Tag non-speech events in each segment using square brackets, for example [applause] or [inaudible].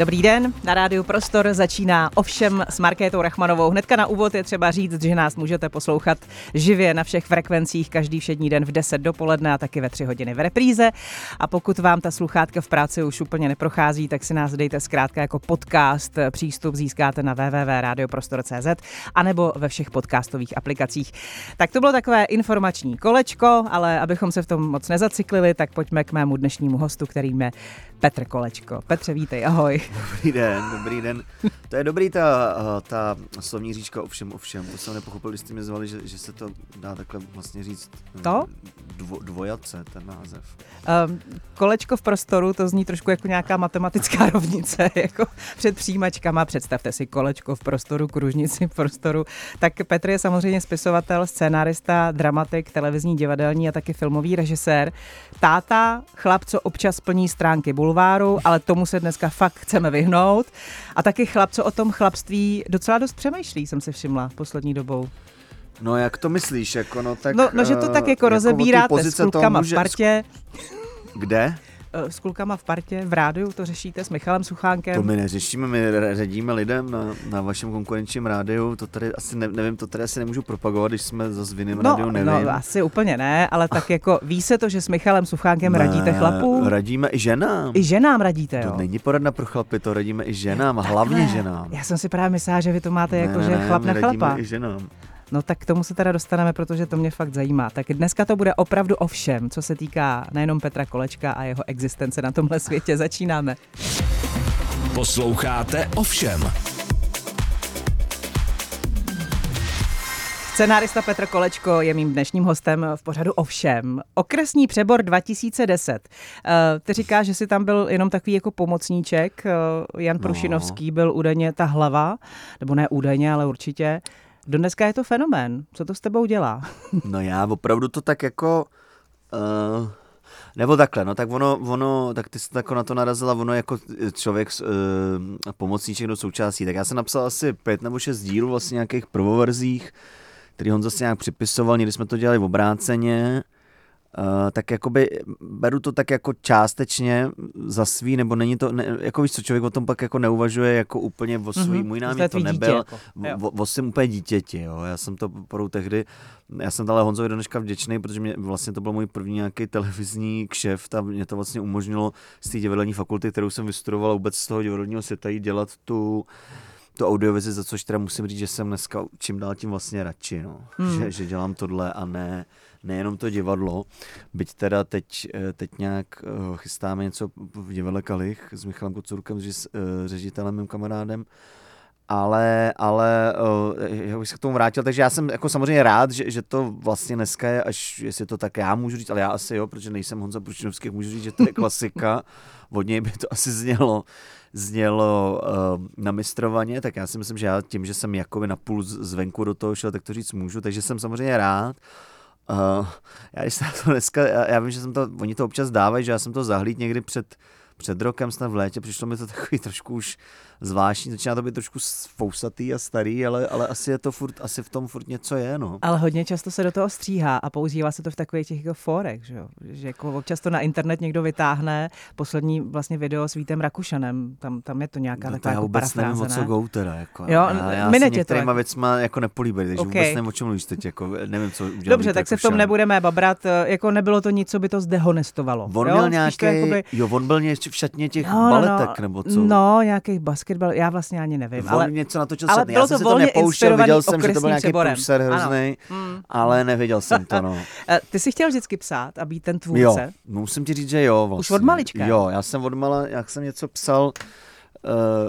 Dobrý den, na rádiu Prostor začíná ovšem s Markétou Rachmanovou. Hnedka na úvod je třeba říct, že nás můžete poslouchat živě na všech frekvencích každý všední den v 10 dopoledne a taky ve 3 hodiny v repríze. A pokud vám ta sluchátka v práci už úplně neprochází, tak si nás dejte zkrátka jako podcast. Přístup získáte na www.radioprostor.cz anebo ve všech podcastových aplikacích. Tak to bylo takové informační kolečko, ale abychom se v tom moc nezaciklili, tak pojďme k mému dnešnímu hostu, kterým je Petr Kolečko. Petře, vítej, ahoj. Dobrý den, dobrý den. To je dobrý ta, ta slovní říčka ovšem, ovšem. To jsem nepochopil, když jste mě zvali, že, že se to dá takhle vlastně říct. To? Dvo, dvojace, ten název. Um, kolečko v prostoru, to zní trošku jako nějaká matematická [laughs] rovnice, jako před přijímačkama. Představte si kolečko v prostoru, kružnici v prostoru. Tak Petr je samozřejmě spisovatel, scénárista, dramatik, televizní, divadelní a taky filmový režisér. Táta, chlap, co občas plní stránky bulváru, ale tomu se dneska fakt chceme vyhnout. A taky chlap, co o tom chlapství docela dost přemýšlí, jsem si všimla poslední dobou. No jak to myslíš? Jako, no, tak, no, no, že to tak jako, jako rozebíráte s klukama v partě. Kde? Eh, s klukama v partě, v rádiu, to řešíte s Michalem Suchánkem? To my neřešíme, my řadíme lidem na, na vašem konkurenčním rádiu, to tady asi ne, nevím, to tady asi nemůžu propagovat, když jsme za v no, rádiu, nevím. No, asi úplně ne, ale tak jako ví se to, že s Michalem Suchánkem ne, radíte chlapů? Radíme i ženám. I ženám radíte, jo? To není poradna pro chlapy, to radíme i ženám, a hlavně ženám. Já jsem si právě myslela, že vy to máte ne, jako, ne, že chlap na chlapa. i ženám. No tak k tomu se teda dostaneme, protože to mě fakt zajímá. Tak dneska to bude opravdu o všem, co se týká nejenom Petra Kolečka a jeho existence na tomhle světě. Začínáme. Posloucháte ovšem. Scenárista Petr Kolečko je mým dnešním hostem v pořadu Ovšem. Okresní přebor 2010. Eh, ty říkáš, že jsi tam byl jenom takový jako pomocníček. Eh, Jan no. Prušinovský byl údajně ta hlava, nebo ne údajně, ale určitě. Do dneska je to fenomén. Co to s tebou dělá? [laughs] no já opravdu to tak jako... Uh... Nebo takhle, no tak ono, ono tak ty jsi jako na to narazila, ono jako člověk uh, pomocníček do součástí, tak já jsem napsal asi pět nebo šest dílů vlastně nějakých prvoverzích, který on zase nějak připisoval, někdy jsme to dělali v obráceně, Uh, tak jakoby beru to tak jako částečně za svý, nebo není to, ne, jako víš co, člověk o tom pak jako neuvažuje jako úplně o svý, mm-hmm. můj námět to nebyl, jako. o, o svým úplně dítěti, jo, já jsem to porou tehdy, já jsem ale Honzovi do dneška vděčný, protože mě vlastně to byl můj první nějaký televizní kšeft a mě to vlastně umožnilo z té divadelní fakulty, kterou jsem vystudoval vůbec z toho divadelního světa jít dělat tu tu audiovizi, za což teda musím říct, že jsem dneska čím dál tím vlastně radši, no. Hmm. Že, že dělám tohle a ne, nejenom to divadlo, byť teda teď, eh, teď nějak eh, chystáme něco v divadle Kalich s Michalem Kocurkem, s eh, ředitelem, mým kamarádem, ale, ale já bych se k tomu vrátil, takže já jsem jako samozřejmě rád, že, že to vlastně dneska je, až jestli to tak já můžu říct, ale já asi jo, protože nejsem Honza Pručinovský, můžu říct, že to je klasika, [laughs] od něj by to asi znělo, znělo uh, na mistrovaně, tak já si myslím, že já tím, že jsem jakoby napůl zvenku do toho šel, tak to říct můžu, takže jsem samozřejmě rád. Uh, já když to dneska, já, já vím, že jsem to, oni to občas dávají, že já jsem to zahlíd někdy před, před rokem, snad v létě, přišlo mi to takový trošku už zvláštní, začíná to být trošku fousatý a starý, ale, ale asi je to furt, asi v tom furt něco je, no. Ale hodně často se do toho stříhá a používá se to v takových těch jako forech, že, jo? že jako občas to na internet někdo vytáhne, poslední vlastně video s Vítem Rakušanem, tam, tam je to nějaká no, taková já jako vůbec nevím, o co go teda, jako. Jo, já, já si některýma jako... věcma jako nepolíbej, takže okay. vůbec nevím, o čem mluvíš teď, jako nevím, co udělal Dobře, tak se v tom nebudeme babrat, jako nebylo to nic, co by to zdehonestovalo. On jo? měl nějaký, jakoby... jo, on byl v šatně těch no, baletek, no, nebo co? No, nějakých basketbal, já vlastně ani nevím. On ale, něco natočil ale bylo Já jsem to, to nepouštěl, viděl jsem, že to byl nějaký průser hrozný, mm. ale neviděl jsem to, no. [laughs] Eh, ty jsi chtěl vždycky psát a být ten tvůrce? Jo, musím ti říct, že jo. Vlastně. Už od malička? Jo, já jsem od mala, jak jsem něco psal,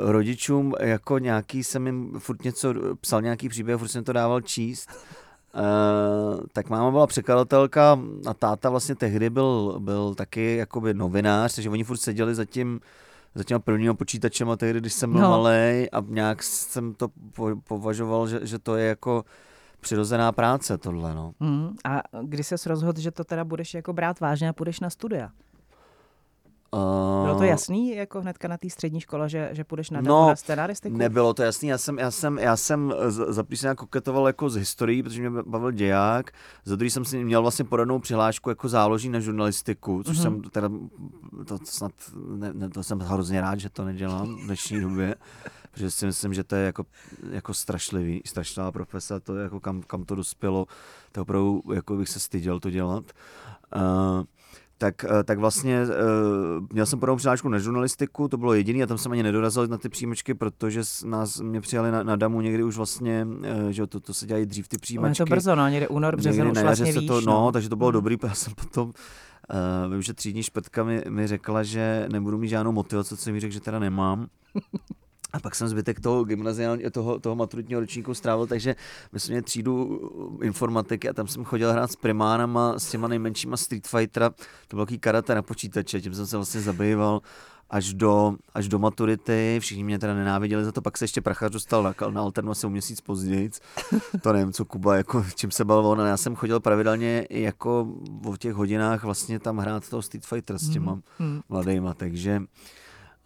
Uh, rodičům jako nějaký jsem jim furt něco psal nějaký příběh, furt jsem to dával číst. Uh, tak máma byla překladatelka a táta vlastně tehdy byl, byl taky jakoby novinář, takže oni furt seděli za tím za těma prvního počítačem a tehdy, když jsem byl no. malý a nějak jsem to po, považoval, že, že to je jako přirozená práce tohle, no. Mm, a kdy se rozhodl, že to teda budeš jako brát vážně a půjdeš na studia? Uh, Bylo to jasný jako hnedka na té střední škole, že, že půjdeš na, No, na scenaristiku? Nebylo to jasný, já jsem, já jsem, já jsem za jsem nějak koketoval jako z historií, protože mě bavil děják, za druhý jsem si měl vlastně poradnou přihlášku jako záloží na žurnalistiku, což Mhm. jsem teda, to snad, ne, ne, to jsem hrozně rád, že to nedělám v dnešní době, protože si myslím, že to je jako, jako strašlivý, strašná profese, to je jako kam, kam to dospělo, to opravdu jako bych se styděl to dělat. Uh, tak, eh, tak vlastně uh, měl jsem podanou přihlášku na žurnalistiku, to bylo jediný a tam jsem ani nedorazil na ty příjmečky, protože nás mě přijali na, na damu někdy už vlastně, uh, že to, to se dělají dřív ty Ono je přijímačky. to brzo, no, někde únor, březen Někdy už vlastně se víš. to, no, takže to bylo Mm. dobrý, [laughs] já jsem potom, uh, vím, že třídní špetka mi, mi řekla, že nebudu mít žádnou motivaci, co mi řekl, že teda nemám. A pak jsem zbytek toho gymnaziálního, toho, toho maturitního ročníku strávil, takže my jsme měli třídu informatiky a tam jsem chodil hrát s primánama, s těma nejmenšíma Street Fightera, to byl takový karate na počítače, tím jsem se vlastně zabýval až do, až do maturity, všichni mě teda nenáviděli za to, pak se ještě prachař dostal na, na alternaci o měsíc později, to nevím, co Kuba, jako, čím se bavil on, ale já jsem chodil pravidelně jako o těch hodinách vlastně tam hrát toho Street Fighter s těma Hmm. mladýma, takže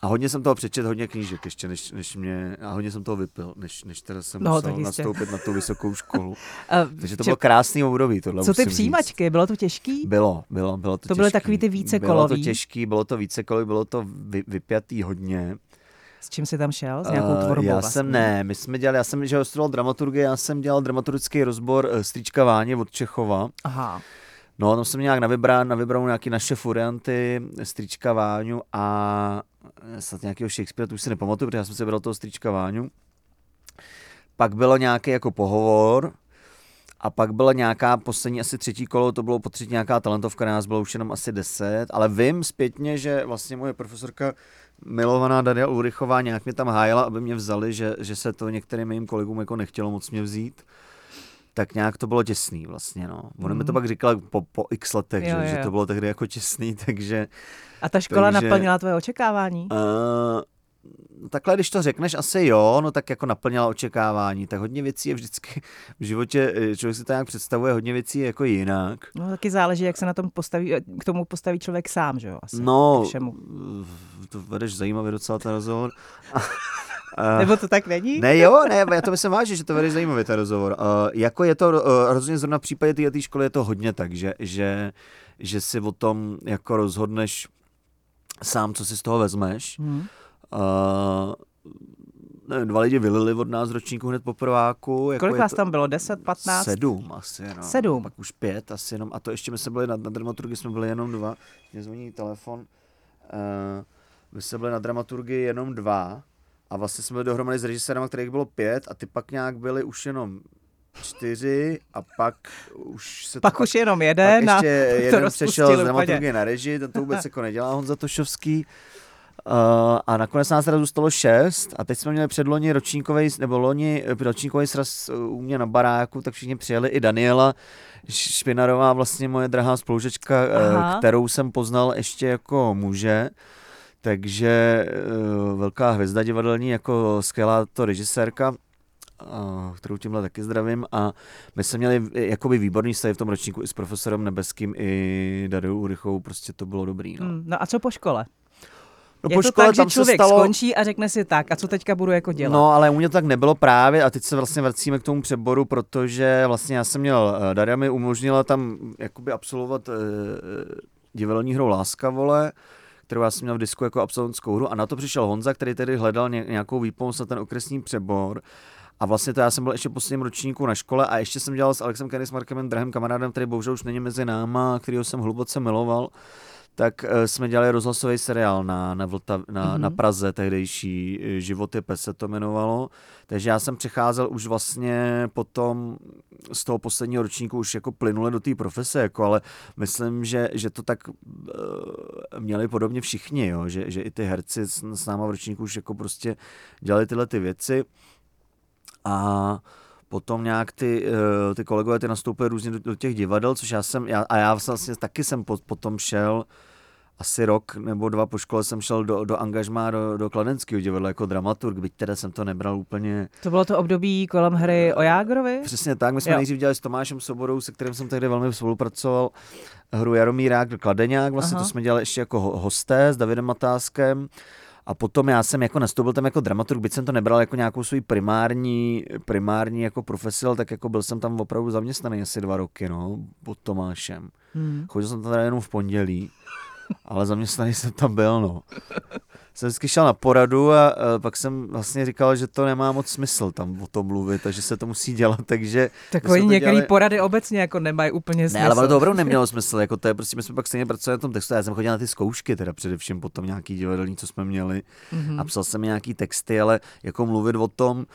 a hodně jsem toho přečet, hodně knížek ještě, než, než mě, a hodně jsem toho vypil, než, než teda jsem No, musel nastoupit na tu vysokou školu. [laughs] Takže to če- bylo krásný období, tohle Co ty musím říct. přijímačky, bylo to těžký? Bylo, bylo, bylo to To byly těžký. takový ty Bylo vícekolový? to těžký, bylo to vícekolový, bylo to vy, vypjatý hodně. S čím jsi tam šel? S nějakou Eh, tvorbou Já vlastně? jsem ne, my jsme dělali, já jsem že studoval dramaturgii, já jsem dělal dramaturgický rozbor eh, Stříčka Váně od Čechova. Aha. No, tam jsem nějak na vybran, na vybranou nějaký naše furianty, Stříčka Váňu a eh, snad nějakého Shakespearea, to už si nepamatuju, protože já jsem si vybral toho Stříčka Váňu. Pak bylo nějaký jako pohovor, a pak byla nějaká poslední asi třetí kolo, to bylo po třetí nějaká talentovka, nás bylo už jenom asi deset, ale vím zpětně, že vlastně moje profesorka milovaná Daria Ulrichová nějak mě tam hájela, aby mě vzali, že, že se to některým mým kolegům jako nechtělo moc mě vzít. Tak nějak to bylo těsný vlastně, no. Ona mi to Mhm. pak říkala po, po x letech, Jo, že, že jo. to bylo tehdy jako těsný, [laughs] takže... A ta škola Takže- naplnila tvoje očekávání? Uh, takhle, když to řekneš, asi jo, no tak jako naplnila očekávání. Tak hodně věcí je vždycky v životě, eh, člověk si to nějak představuje, hodně věcí je jako jinak. No taky záleží, jak se na tom postaví, k tomu postaví člověk sám, že jo? Asi. No, to vedeš zajímavě docela ten rozhovor. [laughs] A, Nebo to tak není? ne, jo, ne, já to myslím vážně, že to vedeš zajímavě ten rozhovor. Uh, jako je to, uh, rozhodně zrovna v případě této školy je to hodně tak, že, že, že si o tom jako rozhodneš sám, co si z toho vezmeš. Hmm. Uh, nevím, dva lidi vylili od nás ročníku hned po prváku. Jako Kolik vás to- tam bylo? 10, 15? Sedm asi, no. Sedm. Pak už pět asi jenom. A to ještě my jsme byli na, na dramaturgii, jsme byli jenom dva. Mě zvoní telefon. Uh, my jsme byli na dramaturgii jenom dva. A vlastně jsme byli dohromady s režisérem, kterých bylo pět. A ty pak nějak byli už jenom čtyři. A pak už se to Pak už jenom jeden pak a ještě [laughs] to jeden přešel z dramaturgie na režii, ten to vůbec jako nedělá Honza Tošovský. Uh, a nakonec nás teda zůstalo šest a teď jsme měli předloni ročníkový, nebo loni eh, ročníkový sraz eh, u mě na baráku, tak všichni přijeli i Daniela Špinarová, vlastně moje drahá spolužečka, Aha. kterou jsem poznal ještě jako muže. Takže uh, velká hvězda divadelní, jako skvělá to režisérka, kterou tímhle taky zdravím. A my jsme měli eh, jakoby výborný stavy v tom ročníku i s profesorem Nebeským, i Dariou Urychou, prostě to bylo dobrý. No, Hmm, No a co po škole? no je to tak, že člověk skončí a řekne si tak, a co teďka budu jako dělat? No, ale u mě to tak nebylo právě a teď se vlastně vracíme k tomu přeboru, protože vlastně já jsem měl, eh, Daria mi umožnila tam jakoby absolvovat eh, divadelní hru Láska, vole, kterou já jsem měl v disku jako absolventskou hru a na to přišel Honza, který tedy hledal ně, nějakou výpomoc na ten okresní přebor. A vlastně to já jsem byl ještě posledním ročníku na škole a ještě jsem dělal s Alexem Kenny s Markem drahým kamarádem, který bohužel už není mezi náma, kterýho jsem hluboce miloval tak uh, jsme dělali rozhlasový seriál na, na, Vltav, na, mm-hmm. na Praze, tehdejší eh, Životy pes se to jmenovalo. Takže já jsem přecházel už vlastně potom z toho posledního ročníku už jako plynule do té profese, jako, ale myslím, že, že to tak uh, měli podobně všichni, jo? Že, že i ty herci s, s náma v ročníku už jako prostě dělali tyhle ty věci. A potom nějak ty, eh, ty kolegové ty nastoupili různě do, do těch divadel, což já jsem, já, a já vlastně taky jsem po, potom šel asi rok nebo dva po škole jsem šel do, do angažmá do, do Kladenského divadla jako dramaturg, byť teda jsem to nebral úplně To bylo to období kolem hry o Jágrovi? Přesně tak, my jsme Jo. nejdřív dělali s Tomášem Soborou, se kterým jsem tehdy velmi spolupracoval, hru Jaromíra Kladeňák, vlastně Aha. to jsme dělali ještě jako ho- hosté s Davidem Matáskem. A potom já jsem jako nastoupil tam jako dramaturg, byť jsem to nebral jako nějakou svůj primární, primární jako profesi, ale tak jako byl jsem tam opravdu zaměstnaný asi dva roky, no, pod Tomášem. Hmm. Chodil jsem tam teda jenom v pondělí, ale zaměstnaný jsem tam byl, no. Jsem vždycky šel na poradu a pak jsem vlastně říkal, že to nemá moc smysl tam o tom mluvit a že se to musí dělat, [laughs] takže... Tak oni některé dělali- porady obecně jako nemají úplně smysl. Ne, ale to opravdu nemělo smysl, jako to je prostě, my jsme pak stejně pracovali na tom textu, já jsem chodil na ty zkoušky teda především potom nějaký divadelní, co jsme měli Mhm. a psal jsem nějaký texty, ale jako mluvit o tom,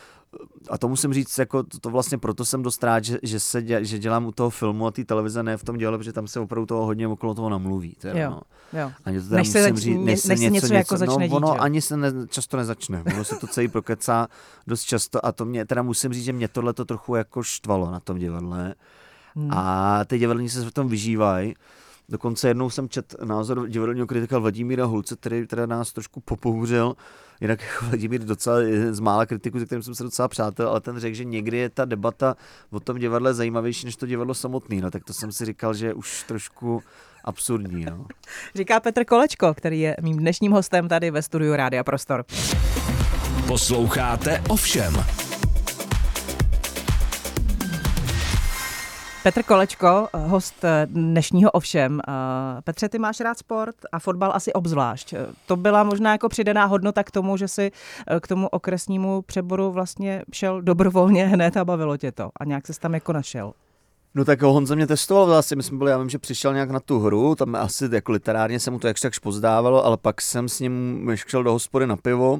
a to musím říct, jako to, to vlastně proto jsem dost rád, že, že, se dě, že dělám u toho filmu a té televize, ne v tom divadle, protože tam se opravdu toho hodně okolo toho namluví. Teda, Jo. no. Jo. Ani to teda Než se musím zač- říct, než se než se něco jako začne no, ono dít, jo. ani se ne, často nezačne, ono se to celý prokecá dost často a to mě, teda musím říct, že mě tohle to trochu jako štvalo na tom divadle Hmm. a ty divadelníci se v tom vyžívají. Dokonce jednou jsem čet názor divadelního kritika Vladimíra Hulce, který teda nás trošku popouřil. Jinak jako [laughs] Vladimír docela z mála kritiků, se kterým jsem se docela přátel, ale ten řekl, že někdy je ta debata o tom divadle zajímavější než to divadlo samotný. No, tak to jsem si říkal, že je už trošku absurdní. No. [laughs] Říká Petr Kolečko, který je mým dnešním hostem tady ve studiu Rádia Prostor. Posloucháte Ovšem. Petr Kolečko, host dnešního ovšem. Eh, Petře, ty máš rád sport a fotbal asi obzvlášť. Eh, To byla možná jako přidaná hodnota k tomu, že si eh, k tomu okresnímu přeboru vlastně šel dobrovolně hned a bavilo tě to. A nějak se tam jako našel. No tak Honza mě testoval vlastně, my jsme byli, já vím, že přišel nějak na tu hru, tam asi jako literárně se mu to jakž takž pozdávalo, ale pak jsem s ním šel do hospody na pivo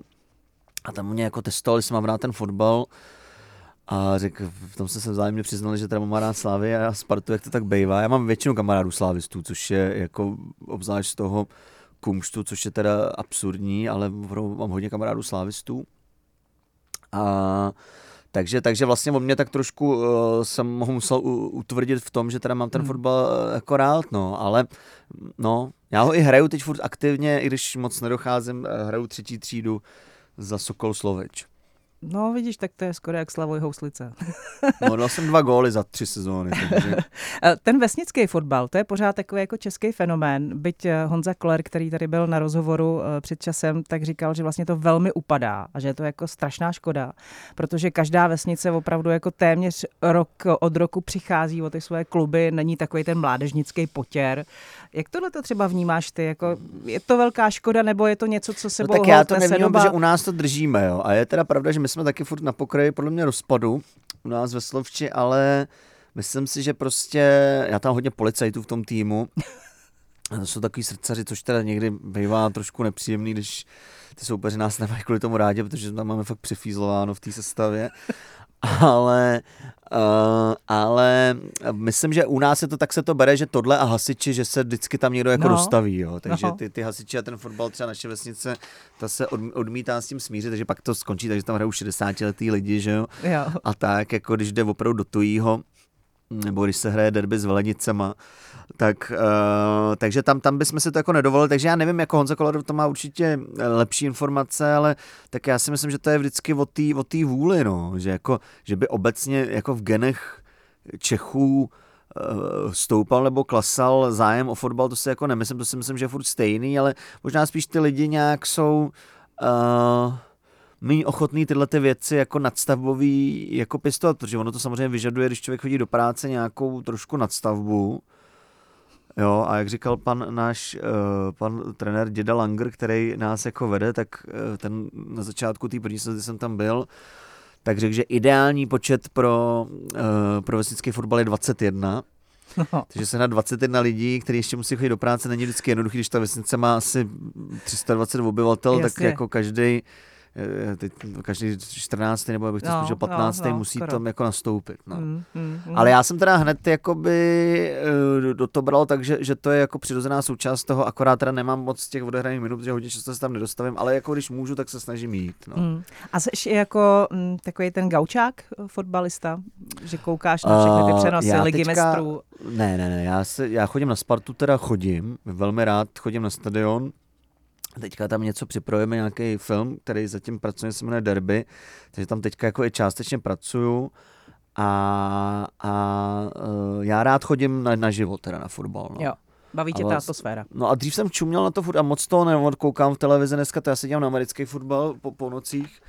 a tam mě jako testoval, jestli mám rád ten fotbal a řekl, v tom jsme se vzájemně přiznali, že teda mám rád Slávy a Spartu, jak to tak bývá. Já mám většinu kamarádů slávistů, což je jako obzvlášť z toho kumštu, což je teda absurdní, ale mám hodně kamarádů slávistů. A takže, takže vlastně on mě tak trošku uh, jsem ho musel u, utvrdit v tom, že teda mám ten Hmm. fotbal uh, jako rád, no, ale no, já ho i hraju teď furt aktivně, i když moc nedocházím, uh, hraju třetí třídu za Sokol Sloveč. No vidíš, tak to je skoro jak Slavoj Houslice. No, dal jsem dva góly za tři sezóny, takže [laughs] Eh, Ten vesnický fotbal, to je pořád takový jako český fenomén. Byť eh, Honza Kler, který tady byl na rozhovoru eh, před časem, tak říkal, že vlastně to velmi upadá a že je to jako strašná škoda, protože každá vesnice opravdu jako téměř rok od roku přichází o ty svoje kluby, není takový ten mládežnický potěr. Jak tohle to třeba vnímáš ty? Jako, je to velká škoda nebo je to něco, co se no, tak já to nevnímám, doba? že u nás to držíme, jo, a je teda pravda, že my jsme taky furt na pokraji podle mě rozpadu u nás ve Slovči, ale myslím si, že prostě, já tam hodně policajtů v tom týmu, a to jsou takový srdcaři, což teda někdy bývá trošku nepříjemný, když ty soupeři nás nemají kvůli tomu rádi, protože tam máme fakt přefízlováno v té sestavě. Ale, uh, ale myslím, že u nás je to tak se to bere, že tohle a hasiči, že se vždycky tam někdo jako No. dostaví, jo. Takže No. ty, ty hasiči a ten fotbal, třeba naše vesnice, ta se od, odmítá s tím smířit, takže pak to skončí, takže tam hrajou 60 letý lidi, že jo. Jo. A tak, jako když jde opravdu do tujího, nebo když se hraje derby s Velenicema, tak, uh, takže tam, tam bychom si to jako nedovolili, takže já nevím, jako Honza Kolarov to má určitě lepší informace, ale tak já si myslím, že to je vždycky o té o tý vůli, no, že jako, že by obecně jako v genech Čechů uh, stoupal nebo klasal zájem o fotbal, to si jako nemyslím, to si myslím, že je furt stejný, ale možná spíš ty lidi nějak jsou uh, méně ochotný tyhle ty věci jako nadstavbový jako pěstovat, protože ono to samozřejmě vyžaduje, když člověk chodí do práce nějakou trošku nadstavbu. Jo, a jak říkal pan náš, uh, pan trenér Děda Langer, který nás jako vede, tak uh, ten na začátku té první sezóny jsem tam byl, tak řekl, že ideální počet pro, uh, pro vesnický fotbal je 21. No. [laughs] Takže se na 21 lidí, kteří ještě musí chodit do práce, není vždycky jednoduchý, když ta vesnice má asi 320 obyvatel, tak Jasně. jako každý teď každý 14. nebo abych to No, no, spíš no, 15. no, musí skoro. tam jako nastoupit. No. Mm, mm, mm. Ale já jsem teda hned jakoby eh, do- to bral tak, že, že to je jako přirozená součást toho, akorát teda nemám moc těch odehraných minut, protože hodně často se tam nedostavím, ale jako když můžu, tak se snažím jít. No. Mm. A jsi jako mm, takový ten gaučák, eh, fotbalista, že koukáš na všechny ty přenosy já ligy teďka- mistrů. Ne, ne, ne, já, se, já chodím na Spartu, teda chodím, velmi rád chodím na stadion. Teďka tam něco připravujeme, nějaký film, který zatím pracuje, se jmenuje Derby, takže tam teďka jako i částečně pracuju a, a uh, já rád chodím na, na život, teda na fotbal. No. Jo. Baví tě ta atmosféra. No a dřív jsem čuměl na to furt a moc toho neodkoukám v televizi dneska, to já se dívám na americký fotbal po, po nocích.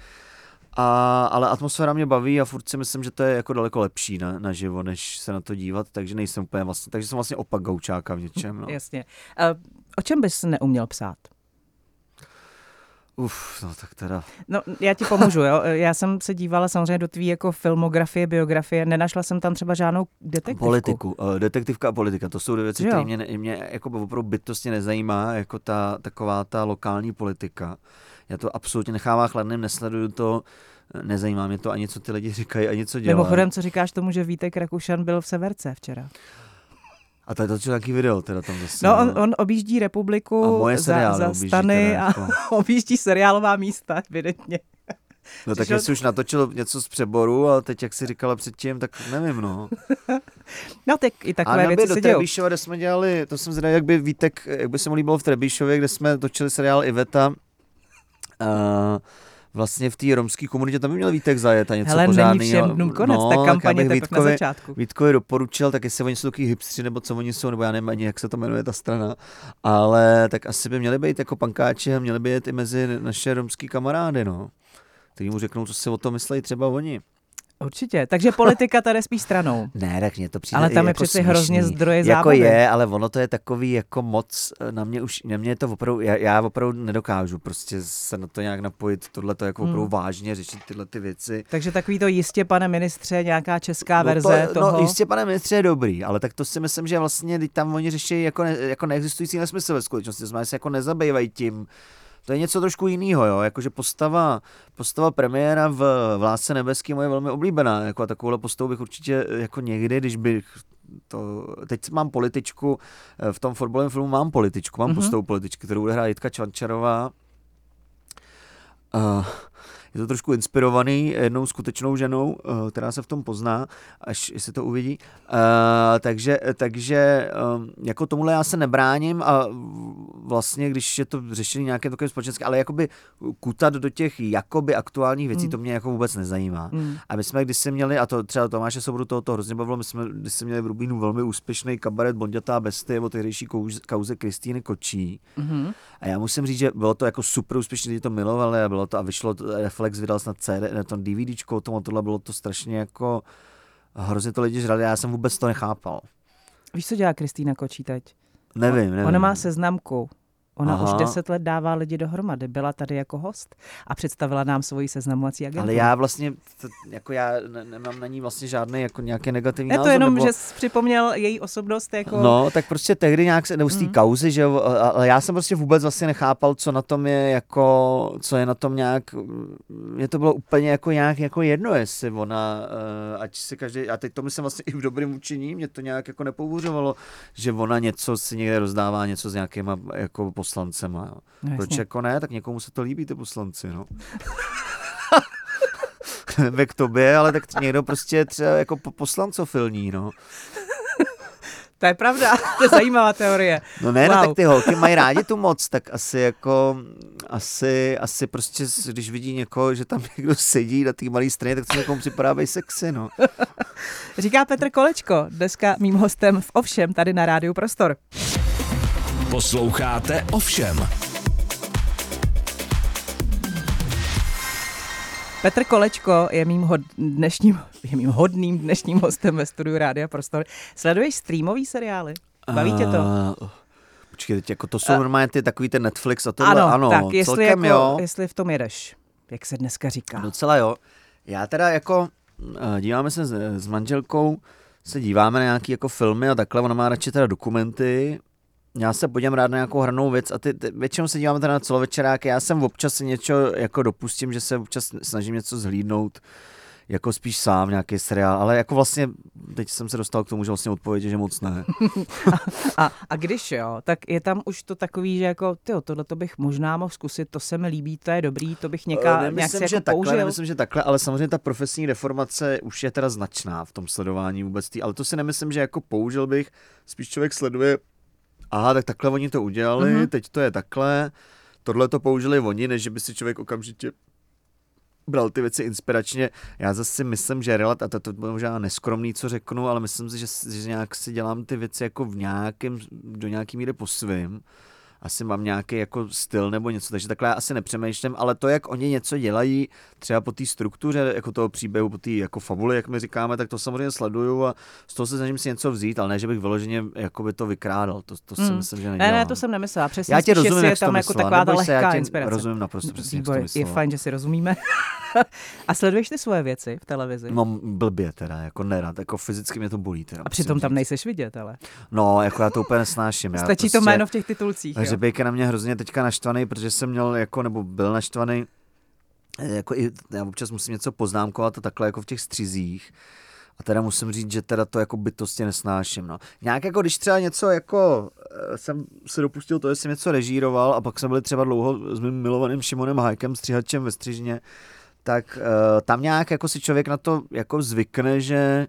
A, ale atmosféra mě baví a furt si myslím, že to je jako daleko lepší na, na živo, než se na to dívat, takže nejsem úplně vlastně, takže jsem vlastně opak gaučáka v něčem. No. [laughs] Jasně. Uh, o čem bys neuměl psát? Uf, no tak teda. No, já ti pomůžu, jo. Já jsem se dívala samozřejmě do tvý jako filmografie, biografie, nenašla jsem tam třeba žádnou detektivku. Politiku, uh, detektivka a politika, to jsou dvě věci, které mě, mě jako opravdu bytostně nezajímá, jako ta taková ta lokální politika. Já to absolutně nechávám chladným, nesleduju to, nezajímá mě to ani, co ty lidi říkají, ani co dělají. Mimochodem, co říkáš tomu, že Vítek Rakušan byl v Severce včera? A to je to nějaký video teda tam zase. No, on, on objíždí republiku A moje za, za stany a jako. [laughs] objíždí seriálová místa, evidentně. No tak jestli už natočil něco z přeboru, a teď jak si říkala předtím, tak nevím, no. [laughs] No, tak i A takové nebo věci do se dějou. Trebíšova, kde jsme dělali, to jsem zvědavý, jak by Vítek, jak by se mu líbilo v Trebíšově, kde jsme točili seriál Iveta. Uh, vlastně v té romské komunitě tam by měl Vítek zajet a něco Hele, pořádný. není všem dnům konec, no, ta tak kampaně bych teprve na Vítkovi, začátku. Vítkovi doporučil, tak jestli oni jsou takový hipstři, nebo co oni jsou, nebo já nevím ani, jak se to jmenuje ta strana, ale tak asi by měli být jako pankáči a měli by jet i mezi naše romský kamarády, no. Který mu řeknou, co si o tom myslí třeba oni. Určitě. Takže politika tady spíš stranou. [laughs] Ne, tak mně to přijde Ale tam je jako přeci směšný. hrozně zdroje Jako zábavy. je, ale ono to je takový jako moc, eh, na mě už, na mě je to opravdu, já, já opravdu nedokážu prostě se na to nějak napojit, tohle to jako Hmm. opravdu vážně řešit tyhle ty věci. Takže takový to jistě, pane ministře, nějaká česká No verze to, toho. No jistě, pane ministře, je dobrý, ale tak to si myslím, že vlastně teď tam oni řeší jako, ne, jako neexistující nesmysl ve skutečnosti, znamená, že se jako nezabývají tím, to je něco trošku jiného, jo, jakože postava, postava premiéra v, v Lásce nebeský moje velmi oblíbená, jako a takovouhle postavu bych určitě jako někdy, když bych to, teď mám političku, eh, v tom fotbalovém filmu mám političku, mám Mhm. mm-hmm. postavu političky, kterou bude hrát Jitka Čvančarová. Uh, je to trošku inspirovaný jednou skutečnou ženou, eh, která se v tom pozná, až jestli to uvidí. Uh, takže takže um, jako tomuhle já se nebráním a vlastně, když je to řešení nějaké takové společenské, ale jakoby kutat do těch jakoby aktuálních věcí, Mm. to mě jako vůbec nezajímá. Mm. A my jsme kdysi měli, a to třeba Tomáše Soboru toho to hrozně bavilo, my jsme kdysi měli v Rubínu velmi úspěšný kabaret Bondětá bestie o tehdejší kauze Kristýny Kočí. Mhm. A já musím říct, že bylo to jako super úspěšné, lidi to milovali a bylo to a vyšlo, to- Reflex vydal snad CD, ne, to DVDčko, o tom a tohle bylo to strašně jako hrozně to lidi žrali já jsem vůbec to nechápal. Víš, co dělá Kristýna Kočí teď? Nevím, nevím. Ona má seznamku. Ona Aha. už deset let dává lidi dohromady. Byla tady jako host a představila nám svoji seznamovací agenturu. ale já vlastně, to, jako já ne, nemám na ní vlastně žádný jako nějaký negativní Je to názor, jenom, nebo... že jsi připomněl její osobnost jako... No, tak prostě tehdy nějak se, nebo z té Mm. kauzy, že ale já jsem prostě vůbec vlastně nechápal, co na tom je jako, co je na tom nějak, mně to bylo úplně jako nějak jako jedno, jestli ona, uh, ať si každý, a teď to myslím vlastně i v dobrém učení, mě to nějak jako nepouřovalo, že ona něco si někde rozdává, něco s nějakýma jako poslancema, jo. No, Proč jako ne, tak někomu se to líbí, ty poslanci, no. [laughs] Nevím, k tobě, ale tak někdo prostě třeba jako po- poslancofilní, no. To je pravda, [laughs] to je zajímavá teorie. No ne, Wow. no tak ty holky mají rádi tu moc, tak asi jako, asi, asi prostě, když vidí někoho, že tam někdo sedí na té malé straně, tak to někomu připadá být sexy, no. [laughs] Říká Petr Kolečko, dneska mým hostem v Ovšem tady na Rádiu Prostor. Posloucháte Ovšem. Petr Kolečko je mým, hod, dnešním, je mým hodným dnešním hostem ve studiu Rádia Prostor. Sleduješ streamový seriály? Baví tě to? Uh, počkej, teď jako to jsou normálně ty takový ten Netflix a tohle, ano, ano, tak jestli, celkem jako, jo. jestli v tom jedeš, jak se dneska říká. Docela jo. Já teda jako, eh, díváme se s, s manželkou, se díváme na nějaký jako filmy a takhle, ona má radši teda dokumenty, já se podívám rád na nějakou hranou věc a ty, ty většinou se díváme teda na celovečeráky, já jsem občas něco jako dopustím, že se občas snažím něco zhlídnout, jako spíš sám nějaký seriál, ale jako vlastně teď jsem se dostal k tomu, že vlastně odpovědi, že moc ne. [laughs] A, a když jo, tak je tam už to takový, že jako, tyjo, tohle to bych možná mohl zkusit, to se mi líbí, to je dobrý, to bych něká, Eh, nějak nemyslím, si že jako takhle, použil. nemyslím, že takhle, ale samozřejmě ta profesní deformace už je teda značná v tom sledování vůbec tý, ale to si nemyslím, že jako použil bych, spíš člověk sleduje, aha, tak takhle oni to udělali, mm-hmm. teď to je takhle, tohle to použili oni, než by si člověk okamžitě bral ty věci inspiračně. Já zase si myslím, že relat, a to, to bylo možná neskromný, co řeknu, ale myslím si, že, že nějak si dělám ty věci jako v nějakém, do nějaký míry po svým asi mám nějaký jako styl nebo něco, takže takhle já asi nepřemýšlím, ale to, jak oni něco dělají, třeba po té struktuře jako toho příběhu, po té jako fabuli, jak my říkáme, tak to samozřejmě sleduju a z toho se snažím si něco vzít, ale ne, že bych vyloženě jako by to vykrádal, to, to si Hmm. myslím, že nedělám. Ne, ne, to jsem nemyslela. Přesně já tě spíš, rozumím, jak je tam jako myslela, taková ta já lehká inspirace. rozumím naprosto přesně, jak jsi to je fajn, že si rozumíme. [laughs] a sleduješ ty svoje věci v televizi? Mám blbě teda, jako nerad, jako fyzicky mě to bolí teda. a přitom tam nejseš vidět, ale. No, jako já to úplně nesnáším. Já Stačí prostě, to jméno v těch titulcích. Řebejk je na mě hrozně teďka naštvaný, protože jsem měl jako, nebo byl naštvaný, eh, jako i, já občas musím něco poznámkovat a takhle jako v těch střizích. A teda musím říct, že teda to jako bytostně nesnáším. No. Nějak jako když třeba něco jako eh, jsem se dopustil to, že jsem něco režíroval a pak jsme byli třeba dlouho s mým milovaným Šimonem Hajkem, střihačem ve Střižně, tak uh, tam nějak jako si člověk na to jako zvykne, že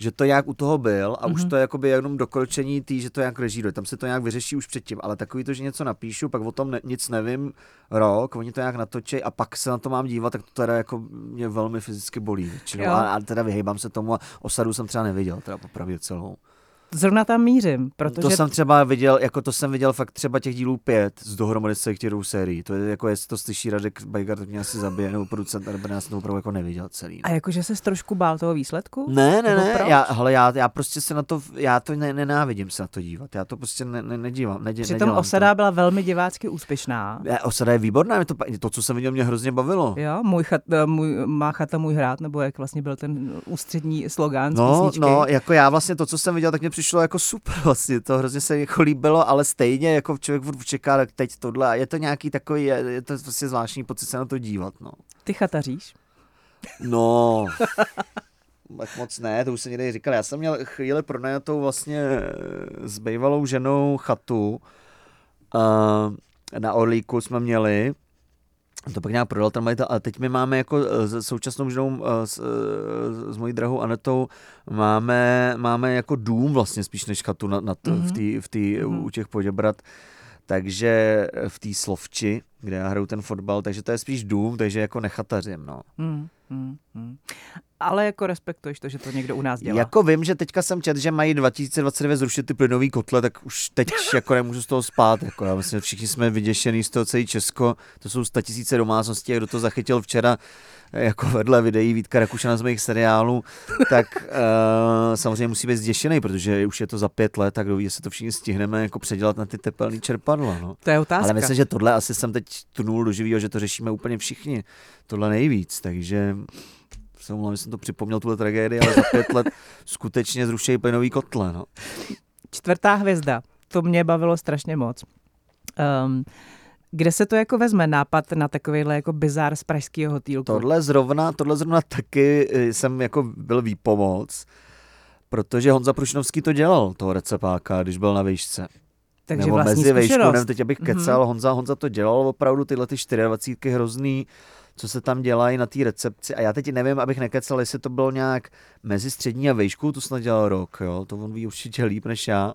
že to nějak u toho byl a mm-hmm. už Mhm. to je jakoby jenom dokročení tý, že to nějak režíruje. Tam se to nějak vyřeší už předtím, ale takový to, že něco napíšu, pak o tom ne, nic nevím rok, oni to nějak natočí a pak se na to mám dívat, tak to teda jako mě velmi fyzicky bolí. většinou. A, a, teda vyhejbám se tomu a osadu jsem třeba neviděl, teda popravdě celou. Zrovna tam mířím, protože To jsem třeba viděl, jako to jsem viděl fakt třeba těch dílů pět z dohromady z těch dvou sérií. To je jako, jestli to slyší Radek Bajgar, tak mě asi zabije, nebo producent, nebo já jsem to opravdu jako neviděl celý. A jakože se trošku bál toho výsledku? Ne, ne, ne, já, hele, já, já prostě se na to, já to ne, nenávidím se na to dívat, já to prostě ne, ne, nedívám, nedě, Přitom osada to. byla velmi divácky úspěšná. Ne, osada je výborná, mě to, to, co jsem viděl, mě hrozně bavilo. Jo, můj chat, eh, můj, má chata, můj hrad, nebo jak vlastně byl ten ústřední slogán No, no, jako já vlastně to, co jsem viděl, tak mě přišlo jako super vlastně, to hrozně se jako líbilo, ale stejně jako člověk furt čeká, tak teď tohle a je to nějaký takový, je, je to vlastně zvláštní pocit se na to dívat, no. Ty chataříš? No, [laughs] tak moc ne, to už jsem někdy říkal. Já jsem měl chvíli pronajatou vlastně s bývalou ženou chatu. Uh, na Orlíku jsme měli. To pak nějak prodal ten majitel, ale teď my máme jako eh, s současnou ženou, eh, s, eh, s mojí drahou Anetou, máme, máme jako dům vlastně spíš než chatu na, na t, Mhm. v té v tý, Mhm. u těch Poděbrat. Takže v té Slovči, kde já hraju ten fotbal, takže to je spíš dům, takže jako nechatařím, no. Hmm, hmm. Ale jako respektuješ to, že to někdo u nás dělá. Jako vím, že teďka jsem čet, že mají 2029 zrušit ty plynový kotle, tak už teď [laughs] jako nemůžu z toho spát. Jako já myslím, že všichni jsme vyděšený z toho celý Česko. To jsou 100 tisíce domácností, a kdo to zachytil včera jako vedle videí Vítka Rakušana z mých seriálů, tak uh, [laughs] samozřejmě musí být zděšený, protože už je to za pět let, tak kdo ví, jestli to všichni stihneme jako předělat na ty tepelný čerpadla. No. To je otázka. Ale myslím, že tohle asi jsem teď tunul do živýho, že to řešíme úplně všichni. Tohle nejvíc, takže se omlouvám, že jsem to připomněl, tuhle tragédii, ale za pět let [laughs] skutečně zrušejí plynový kotle. No. Čtvrtá hvězda, to mě bavilo strašně moc. Um, kde se to jako vezme nápad na takovýhle jako bizár z pražského hotýlku? Tohle zrovna, tohle zrovna taky eh, jsem jako byl výpomoc, protože Honza Prušnovský to dělal, toho recepáka, když byl na výšce. Takže Nebo mezi zkušenost. nevím, teď abych Mhm. kecal, Honza, Honza to dělal opravdu tyhle ty 24 hrozný, co se tam dělají na té recepci. A já teď nevím, abych nekecal, jestli to bylo nějak mezi střední a vejšku, to snad dělal rok, jo, to on ví určitě líp než já.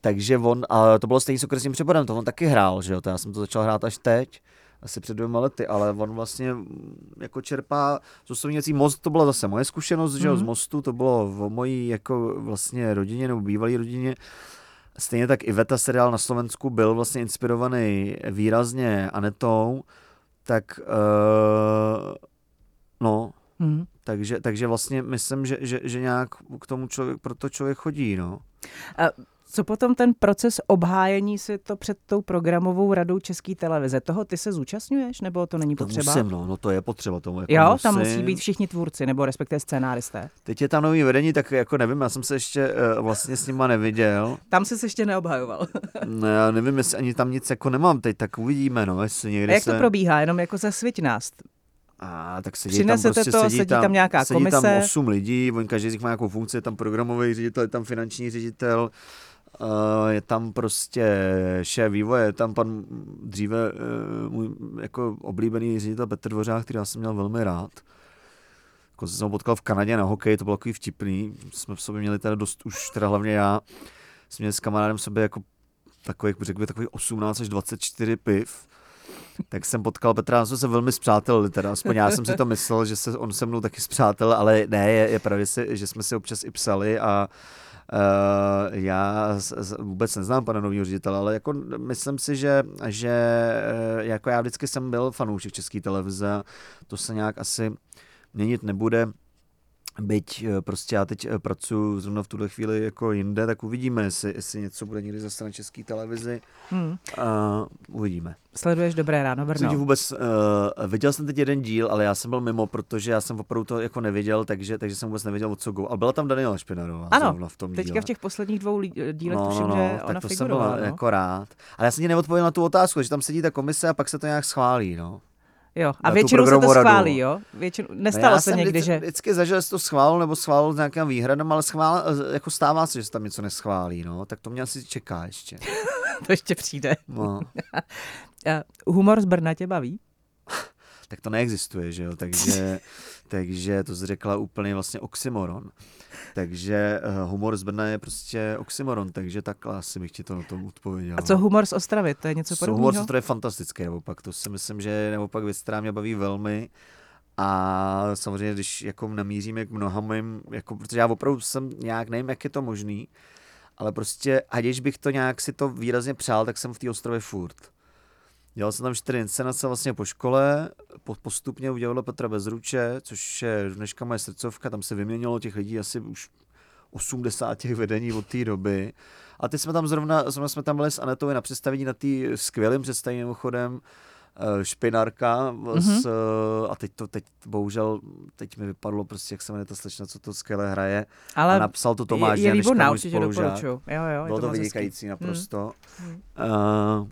Takže on, a to bylo stejný s okresním přepadem, to on taky hrál, že jo, to já jsem to začal hrát až teď, asi před dvěma lety, ale on vlastně mm, jako čerpá z osobní věcí. Most to byla zase moje zkušenost, že jo, z Mhm. mostu, to bylo o mojí jako vlastně rodině nebo bývalý rodině. Stejně tak Iveta seriál na Slovensku byl vlastně inspirovaný výrazně Anetou, tak uh, no, Hmm. takže, takže vlastně myslím, že, že, že nějak k tomu člověk, proto člověk chodí, no. A co potom ten proces obhájení si to před tou programovou radou České televize? Toho ty se zúčastňuješ, nebo to není To potřeba? musím, no, no to je potřeba tomu. Jako Jo, tam musím. musí být všichni tvůrci, nebo respektive scénáristé. Teď je tam nový vedení, tak jako nevím, já jsem se ještě uh, vlastně s nima neviděl. Tam jsi se ještě neobhajoval. [laughs] No, já nevím, jestli ani tam nic jako nemám teď, tak uvidíme, no, jestli A někdy jak se... to probíhá? Jenom jako zasviť nás. A tak sedí Přinesete tam prostě, to, sedí, sedí tam nějaká sedí tam komise. osm lidí, on každý z nich má nějakou funkci, je tam programový ředitel, je tam finanční ředitel, je tam prostě šéf vývoje, je tam pan dříve uh, můj jako oblíbený ředitel Petr Dvořák, který já jsem měl velmi rád. Jako jsem ho potkal v Kanadě na hokej, to bylo takový vtipný, jsme v sobě měli teda dost, už teda hlavně já, jsme měli s kamarádem sobě jako takových, řekl bych, takových 18 až 24 piv. Tak jsem potkal Petra, jsme se velmi zpřátelili, teda aspoň já jsem si to myslel, že se on se mnou taky zpřátel, ale ne, je, je pravda, že jsme si občas i psali a Uh, já z, vůbec neznám pana nového ředitele, ale jako myslím si, že, že uh, jako já vždycky jsem byl fanoušek české televize, to se nějak asi měnit nebude. Byť eh, prostě já teď eh, pracuji zrovna v tuhle chvíli jako jinde, tak uvidíme, jestli, jestli něco bude někdy zase na české televizi. Hmm. Uh, uvidíme. Sleduješ Dobré ráno, Brno? Což vůbec, uh, viděl jsem teď jeden díl, ale já jsem byl mimo, protože já jsem opravdu to jako nevěděl, takže, takže jsem vůbec nevěděl, o co go. Ale byla tam Daniela Špinarová. Ano, v tom teďka díle. v těch posledních dvou dílech no, tuším, no, no, že tak ona to figurovala. jsem byl no. jako rád. Ale já jsem ti neodpověděl na tu otázku, že tam sedí ta komise a pak se to nějak schválí, no. Jo, a většinou se to schválí, jo? Většinou, nestalo no se někdy, vždycky, že... Vždycky zažil, že to schválil nebo schválil s nějakým výhradem, ale schvál, jako stává se, že se tam něco neschválí, no. Tak to mě asi čeká ještě. [laughs] to ještě přijde. No. [laughs] Humor z Brna tě baví? Tak to neexistuje, že jo, takže, [laughs] takže to jsi řekla úplně vlastně oxymoron. Takže uh, humor z Brna je prostě oxymoron, takže takhle asi bych ti to na tom odpověděl. A co humor z Ostravy, to je něco podobného? Humor z Ostravy je fantastický, naopak, to si myslím, že je naopak věc, která mě baví velmi. A samozřejmě, když jako namíříme k mnoha mým, jako, protože já opravdu jsem nějak, nevím, jak je to možný, ale prostě, ať bych to nějak si to výrazně přál, tak jsem v té ostrově furt. Dělal jsem tam čtyři inscenace vlastně po škole, postupně udělala Petra Bezruče, což je dneška moje srdcovka, tam se vyměnilo těch lidí asi už 80 těch vedení od té doby. A teď jsme tam zrovna, zrovna jsme tam byli s Anetou na představení na té skvělým představení mimochodem, eh, špinárka mm-hmm. s, a teď to, teď bohužel, teď mi vypadlo prostě, jak se jmenuje ta slečna, co to skvěle hraje. Ale a napsal to Tomáš je, je výborná, určitě doporučuji. Jo, jo, Bylo to, to vynikající naprosto. Mm. Uh,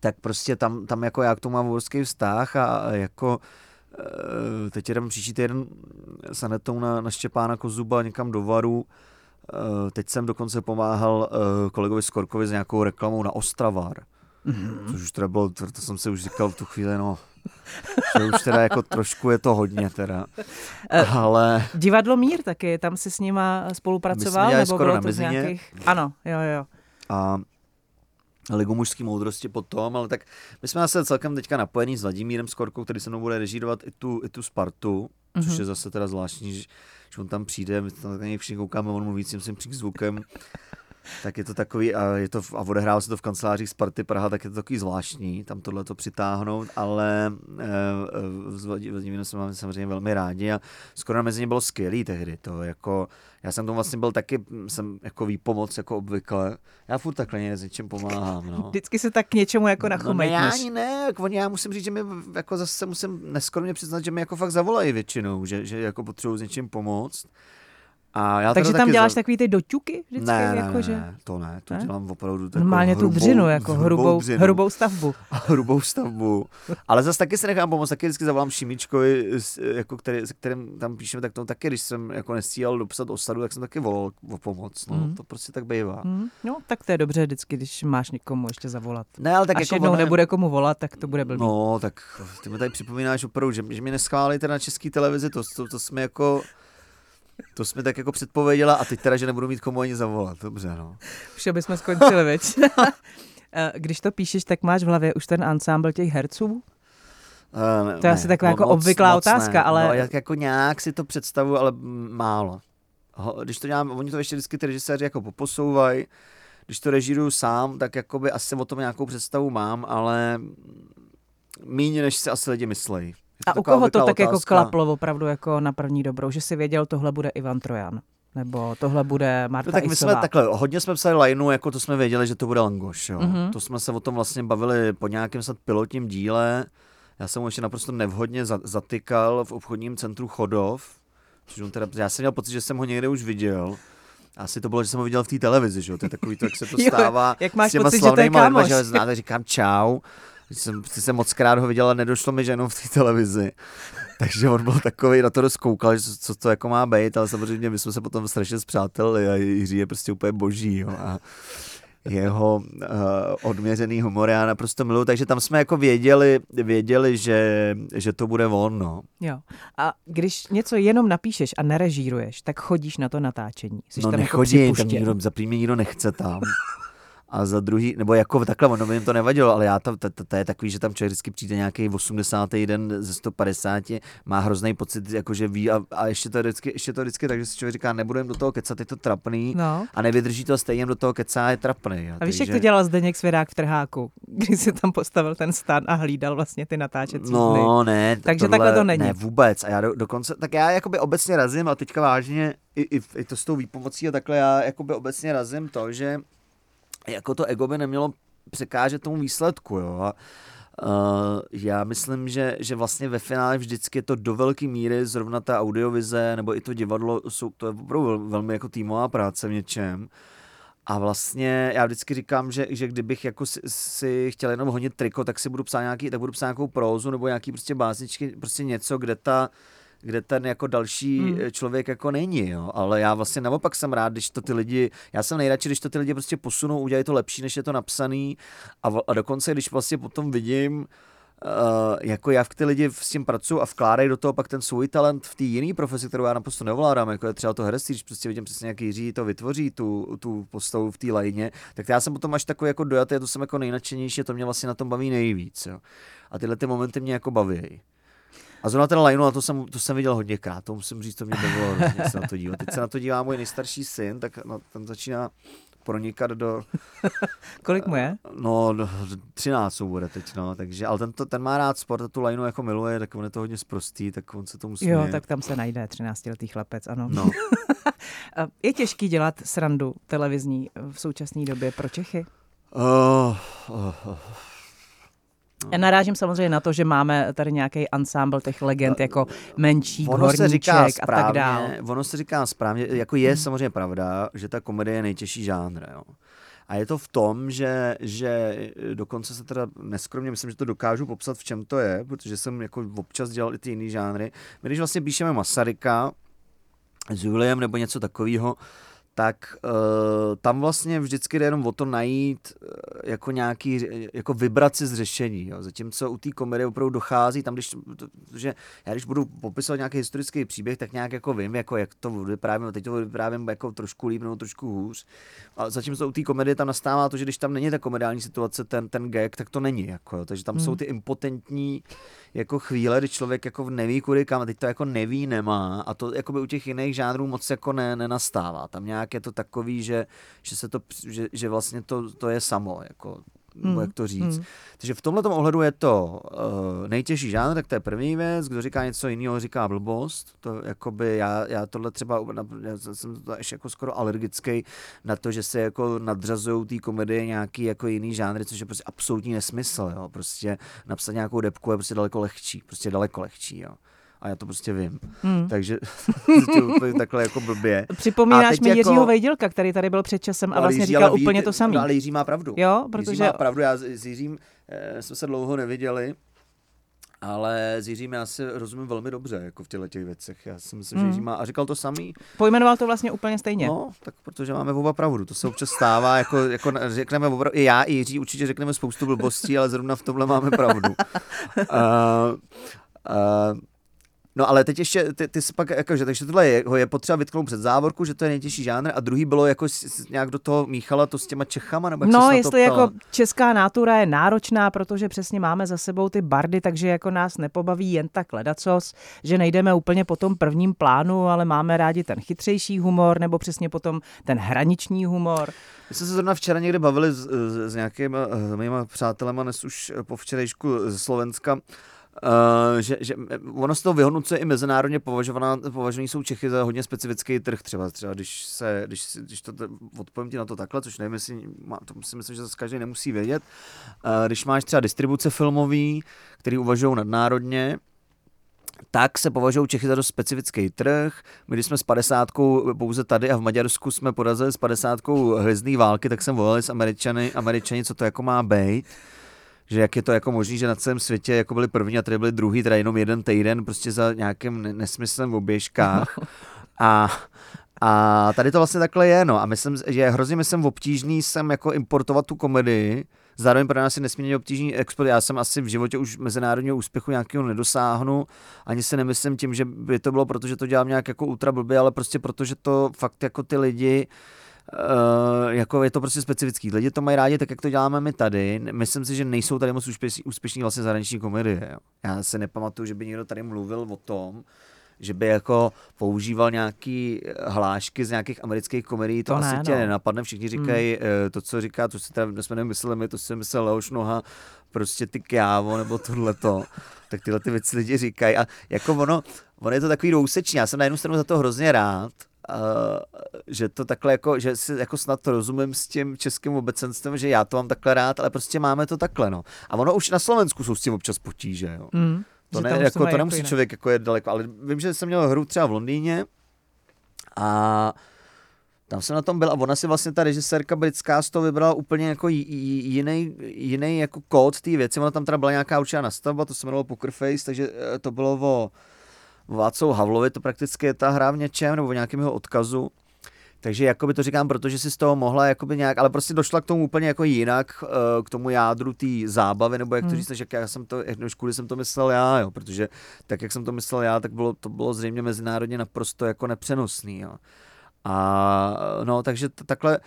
tak prostě tam, tam jako já k tomu mám obrovský vztah a, jako e, teď jdem příští týden s Anetou na, na Štěpána Kozuba někam do Varu. E, teď jsem dokonce pomáhal e, kolegovi Skorkovi s nějakou reklamou na Ostravar. Mm-hmm. Což už teda bylo, to, to jsem si už říkal v tu chvíli, no, že už teda jako trošku je to hodně teda. Ale... Divadlo Mír taky, tam si s nima spolupracoval? nebo skoro bylo to z nějakých... Ano, jo, jo. A Ligu mužské moudrosti potom, ale tak my jsme zase celkem teďka napojení s Vladimírem Skorkou, který se mnou bude režírovat i tu, i tu Spartu, mm-hmm. což je zase teda zvláštní, že, že on tam přijde, my tam na něj všichni koukáme, on mluví tím svým přízvukem, tak je to takový, a, je to, a odehrál se to v kancelářích Sparty Praha, tak je to takový zvláštní, tam tohle to přitáhnout, ale e, s Vladimírem jsme máme samozřejmě velmi rádi a skoro mezi ně bylo skvělý tehdy, to jako, já jsem tomu vlastně byl taky, jsem jako výpomoc, jako obvykle, já furt takhle s něčím pomáhám, no. Vždycky se tak k něčemu jako nachomejtneš. No ne, já ani ne, jako, já musím říct, že mi jako zase musím neskromně přiznat, že mi jako fakt zavolají většinou, že, že jako potřebuji s něčím pomoct. A já Takže tam děláš za... takový ty doťuky vždycky? Ne, ne, jako, ne, že... ne, to ne, to ne? dělám opravdu takovou Normálně hrubou, tu dřinu, jako hrubou, hrubou, dřinu. hrubou stavbu. [laughs] hrubou stavbu. Ale zase taky se nechám pomoct, taky vždycky zavolám Šimičkovi, jako který, se kterým tam píšeme, tak to taky, když jsem jako nestíhal dopsat osadu, tak jsem taky volal o pomoc. No, mm. To prostě tak bývá. Mm. No, tak to je dobře vždycky, když máš někomu ještě zavolat. Ne, ale tak Až jako jednou ono... nebude komu volat, tak to bude blbý. No, tak ty mi tady připomínáš opravdu, že, že mi neschválíte na české televizi, to, to, to jsme jako to jsme tak jako předpověděla a teď teda, že nebudu mít komu ani zavolat. Dobře, no. Už bychom skončili, veď. [laughs] Eh, když to píšeš, tak máš v hlavě už ten ansámbl těch herců? Uh, to je ne, asi taková jako moc, obvyklá moc otázka, ne. ale... No, jak, jako nějak si to představuju, ale málo. Když to dělám, oni to ještě vždycky ty režiséři jako poposouvají, když to režíruju sám, tak jakoby asi o tom nějakou představu mám, ale méně, než si asi lidi myslejí. A u koho to tak jako otázka. jako klaplo opravdu jako na první dobrou, že si věděl, tohle bude Ivan Trojan? Nebo tohle bude Marta no, tak my jsme takhle, hodně jsme psali lineu, jako to jsme věděli, že to bude Langoš. Jo. Mm-hmm. To jsme se o tom vlastně bavili po nějakém snad pilotním díle. Já jsem mu ještě naprosto nevhodně zatykal v obchodním centru Chodov. Což on teda, já jsem měl pocit, že jsem ho někde už viděl. Asi to bylo, že jsem ho viděl v té televizi, že jo? To je takový to, jak se to [laughs] stává jo, jak máš s těma pocit, slavnýma že že znáte, říkám čau. Jsem, jsem moc krát ho viděl a nedošlo mi, že jenom v té televizi. [laughs] Takže on byl takový, na to dost koukal, že co to jako má být, ale samozřejmě my jsme se potom strašně zpřáteli a Jiří je prostě úplně boží. Jo, a jeho uh, odměřený humor já naprosto miluji, takže tam jsme jako věděli, věděli že, že to bude on. No. Jo. A když něco jenom napíšeš a nerežíruješ, tak chodíš na to natáčení. Jsi no tam nechodím, jako tam nikdo, za nikdo nechce tam. [laughs] A za druhý, nebo jako takhle, ono by jim to nevadilo, ale já to, to, to, to je takový, že tam člověk vždycky přijde nějaký 80. den ze 150, má hrozný pocit, jako že ví a, a ještě to vždycky, ještě to vždycky tak, že si člověk říká, nebudem do toho kecat, je to trapný No. a nevydrží to stejně do toho kecá, je trapný. jo. A víš, jak Takže- to dělal Zdeněk Svěrák v Trháku, [laughs] když si tam postavil ten stan a hlídal vlastně ty natáčecí dny. No, ne. Takže takhle to není. Ne, vůbec. A já do, dokonce, tak já jakoby obecně razím, a teďka vážně, i, i, i to s tou výpomocí a takhle, já jakoby obecně razím to, že jako to ego by nemělo překážet tomu výsledku, jo. A, Uh, já myslím, že, že vlastně ve finále vždycky je to do velké míry zrovna ta audiovize nebo i to divadlo, jsou, to je opravdu vel- velmi jako týmová práce v něčem. A vlastně já vždycky říkám, že, že kdybych jako si, si chtěl jenom honit triko, tak si budu psát nějaký, tak budu psát nějakou prózu nebo nějaký prostě básničky, prostě něco, kde ta kde ten jako další hmm. člověk jako není, jo. Ale já vlastně naopak jsem rád, když to ty lidi, já jsem nejradši, když to ty lidi prostě posunou, udělají to lepší, než je to napsaný a, v- a dokonce, když vlastně potom vidím, Uh, jako jak ty lidi s tím pracují a vkládají do toho pak ten svůj talent v té jiné profesi, kterou já naprosto neovládám, jako je třeba to herectví, když prostě vidím přesně, jak Jiří to vytvoří, tu, tu postavu v té lajně, tak já jsem potom až takový jako dojatý, to jsem jako nejnadšenější, to mě vlastně na tom baví nejvíc. Jo. A tyhle ty momenty mě jako baví. A zrovna ten na to jsem, to jsem viděl hodněkrát, to musím říct, to mě bavilo hrozně se na to dívat. Teď se na to dívá můj nejstarší syn, tak na, ten začíná pronikat do, [laughs] Kolik mu je? no, do 13 bude teď, no, takže, ale ten, to, ten má rád sport a tu lineu jako miluje, tak on je to hodně sprostý, tak on se tomu směje. Jo, tak tam se najde 13-letý chlapec, ano. No, [laughs] Je těžký dělat srandu televizní v současné době pro Čechy? uh, uh, uh, Já narážím samozřejmě na to, že máme tady nějaký ansámbl těch legend jako ono se říká Horníček a tak dál. správně, ono se říká správně, jako je samozřejmě pravda, že ta komedie je nejtěžší žánr, jo. A je to v tom, že, že dokonce se teda neskromně myslím, že to dokážu popsat, v čem to je, protože jsem jako občas dělal i ty jiný žánry. My když vlastně píšeme Masaryka s Juliem nebo něco takového, tak uh, tam vlastně vždycky jde jenom o to najít uh, jako nějaký, jako vybrat si z řešení, jo. Zatímco u té komedie opravdu dochází, tam když, že já když budu popisovat nějaký historický příběh, tak nějak jako vím, jako jak to vyprávím, teď to vyprávím jako trošku líp nebo trošku hůř. A zatímco u té komedie tam nastává to, že když tam není ta komediální situace, ten, ten gag, tak to není, jako, jo. takže tam Hmm. jsou ty impotentní jako chvíle, kdy člověk jako neví kudy kam, a teď to jako neví, nemá a to jako by u těch jiných žánrů moc jako ne, nenastává. Tam nějak je to takový, že, že se to, že, že vlastně to, to je samo, jako, nebo Hmm, jak to říct. hmm. Takže v tomhle ohledu je to uh, nejtěžší žánr, tak to je první věc, kdo říká něco jiného, říká blbost. To jakoby já, já tohle třeba, já jsem to ještě jako skoro alergický na to, že se jako nadřazují té komedie nějaký jako jiný žánry, což je prostě absolutní nesmysl, jo. Prostě napsat nějakou depku je prostě daleko lehčí, prostě daleko lehčí, jo. A já to prostě vím. Hmm. Takže [laughs] [laughs] to úplně takhle jako blbě. Připomínáš mi jako- Jiřího Vejdělka, který tady byl před časem a Ale vlastně Jiří, říkal ví- úplně to samé. No, ale Jiří má pravdu. Jo, Jiří protože má pravdu, já s Jiřím eh, jsme se dlouho neviděli, ale s Jiřím já si rozumím velmi dobře, jako v těchto těch věcech. Já si myslím, že Mm. Jiří má, a říkal to samý, pojmenoval to vlastně úplně stejně. no, tak protože máme oba pravdu, to se občas stává, jako, jako řekneme oba, i já, i Jiří určitě řekneme spoustu blbostí, ale zrovna v tomhle máme pravdu. uh, [laughs] uh, No ale teď ještě, ty, ty jsi pak, jakože, takže tohle je, ho je potřeba vytknout před závorku, že to je nejtěžší žánr a druhý bylo jako nějak do toho míchala to s těma Čechama, nebo jak No, jestli jako česká nátura je náročná, protože přesně máme za sebou ty bardy, takže jako nás nepobaví jen tak ledacos, že nejdeme úplně po tom prvním plánu, ale máme rádi ten chytřejší humor, nebo přesně potom ten hraniční humor. My jsme se zrovna včera někde bavili s, s, s nějakými mýma přátelema, dnes už po včerejšku ze Slovenska, Uh, že, že ono z toho vyhodnocuje i mezinárodně považovaná, považovaný jsou Čechy za hodně specifický trh třeba, třeba když se, když, když to odpovím ti na to takhle, což nevím, jestli, to si myslím, že zase každý nemusí vědět, uh, když máš třeba distribuce filmový, který uvažují nadnárodně, tak se považují Čechy za dost specifický trh. My když jsme s 50 pouze tady a v Maďarsku jsme porazili s 50 hvězdný války, tak jsem volali s Američany, Američani, co to jako má být že jak je to jako možný, že na celém světě jako byli první a tady byli druhý, teda jenom jeden týden prostě za nějakým ne- nesmyslem v oběžkách. A, a tady to vlastně takhle je, no. A myslím, že je hrozně myslím obtížný sem jako importovat tu komedii, Zároveň pro nás je nesmírně obtížný export. Já jsem asi v životě už mezinárodního úspěchu nějakého nedosáhnu. Ani si nemyslím tím, že by to bylo proto, že to dělám nějak jako ultra blbě, ale prostě proto, že to fakt jako ty lidi Uh, jako je to prostě specifický. Lidi to mají rádi tak, jak to děláme my tady. Myslím si, že nejsou tady moc úspěšní, úspěšní vlastně zahraniční komedie. Jo. Já se nepamatuju, že by někdo tady mluvil o tom, že by jako používal nějaký hlášky z nějakých amerických komedií, to, To asi ne, tě no. nenapadne. Všichni říkají hmm. to, co říká, to si teda jsme nemysleli my, to si myslel Leoš Noha, prostě ty kjávo, nebo tohleto. [laughs] tak tyhle ty věci lidi říkají. A jako ono, ono je to takový dvousečný. Já jsem na jednu stranu za to hrozně rád, Uh, že to takhle jako, že si jako snad rozumím s tím českým obecenstvem, že já to mám takhle rád, ale prostě máme to takhle, no. A ono už na Slovensku jsou s tím občas potíže, jo. Mm, To, ne, jako, to nemusí jinak. člověk jako je daleko, ale vím, že jsem měl hru třeba v Londýně a tam jsem na tom byl a ona si vlastně ta režisérka britská z toho vybrala úplně jako jiný, jiný jako kód té věci. Ona tam teda byla nějaká určitá nastavba, to se jmenovalo Poker Face, takže eh, to bylo o Václavu Havlovi, to prakticky je ta hra v něčem, nebo v nějakém jeho odkazu. Takže jakoby to říkám, protože si z toho mohla jakoby nějak, ale prostě došla k tomu úplně jako jinak, eh, k tomu jádru té zábavy, nebo jak to Hmm. říct, než jak já jsem to, než kvůli jsem to myslel já, jo, protože tak, jak jsem to myslel já, tak bylo, to bylo zřejmě mezinárodně naprosto jako nepřenosný, jo. A no, takže t- takhle,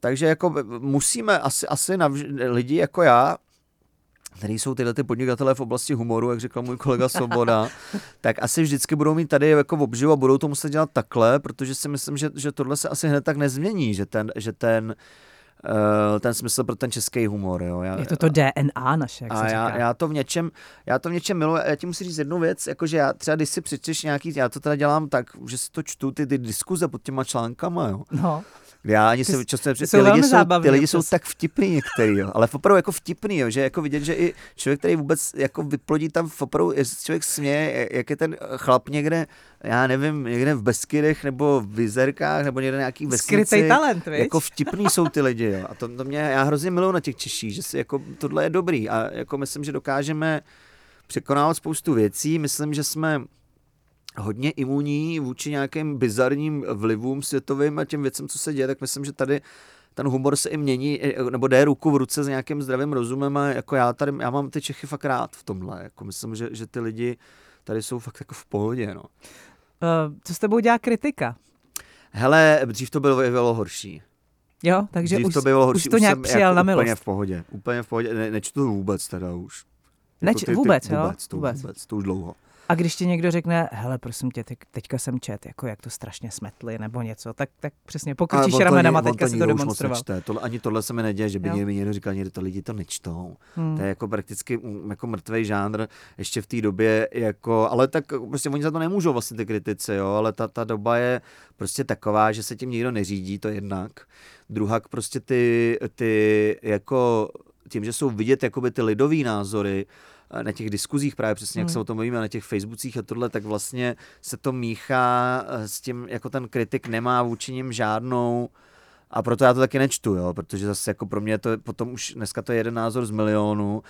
takže jako musíme asi, asi navž- lidi jako já, který jsou tyhle ty podnikatelé v oblasti humoru, jak říkal můj kolega Svoboda, [laughs] tak asi vždycky budou mít tady jako obživu a budou to muset dělat takhle, protože si myslím, že, že tohle se asi hned tak nezmění, že ten, že ten, uh, ten smysl pro ten český humor. Jo. Já, Je to to DNA naše, jak a se já, říká. já, to v něčem, já to v něčem miluji. Já ti musím říct jednu věc, jakože já třeba, když si přečteš nějaký, já to teda dělám tak, že si to čtu, ty, ty diskuze pod těma článkama, jo. No, Já ani Ty se často nepřed... jsou ty lidi, jsou, zábavní ty lidi jsou tak vtipný některý, jo. ale opravdu jako vtipný, jo. že jako vidět, že i člověk, který vůbec jako vyplodí tam opravdu, člověk směje, jak je ten chlap někde, já nevím, někde v Beskydech nebo v Vizerkách nebo někde nějaký vesnici. skrytej talent, viď? Jako vtipný jsou ty lidi, jo. A to, to mě, já hrozně miluji na těch Češích, že si jako tohle je dobrý a jako myslím, že dokážeme překonávat spoustu věcí. Myslím, že jsme hodně imunní vůči nějakým bizarním vlivům světovým a těm věcem, co se děje, tak myslím, že tady ten humor se i mění, nebo jde ruku v ruce s nějakým zdravým rozumem a jako já tady, já mám ty Čechy fakt rád v tomhle, jako myslím, že, že ty lidi tady jsou fakt jako v pohodě, no. Uh, co s tebou dělá kritika? Hele, dřív to bylo, bylo horší. Jo, takže dřív už, to bylo horší. už to nějak jsem přijal jako na milost. Úplně v pohodě, úplně v pohodě, ne, nečtu to vůbec teda už. Neč- vůbec, jo? vůbec, to, Vůbec. vůbec, to už dlouho. A když ti někdo řekne, hele, prosím tě, teď, teďka jsem čet, jako jak to strašně smetli nebo něco, tak, tak přesně pokrčíš ramenama, on teďka si to demonstroval. Tohle, ani tohle se mi neděje, že by Jo. někdy někdo říkal, někdy to lidi to nečtou. Hmm. To je jako prakticky jako mrtvý žánr ještě v té době, jako, ale tak prostě oni za to nemůžou vlastně ty kritici, jo, ale ta, ta doba je prostě taková, že se tím nikdo neřídí, to jednak. Druhak prostě ty, ty jako tím, že jsou vidět jakoby ty lidový názory, na těch diskuzích právě přesně, jak Hmm. se o tom mluvíme, na těch Facebookcích a tohle, tak vlastně se to míchá eh, s tím, jako ten kritik nemá vůči nim žádnou a proto já to taky nečtu, jo, protože zase jako pro mě to je potom už dneska to je jeden názor z milionu.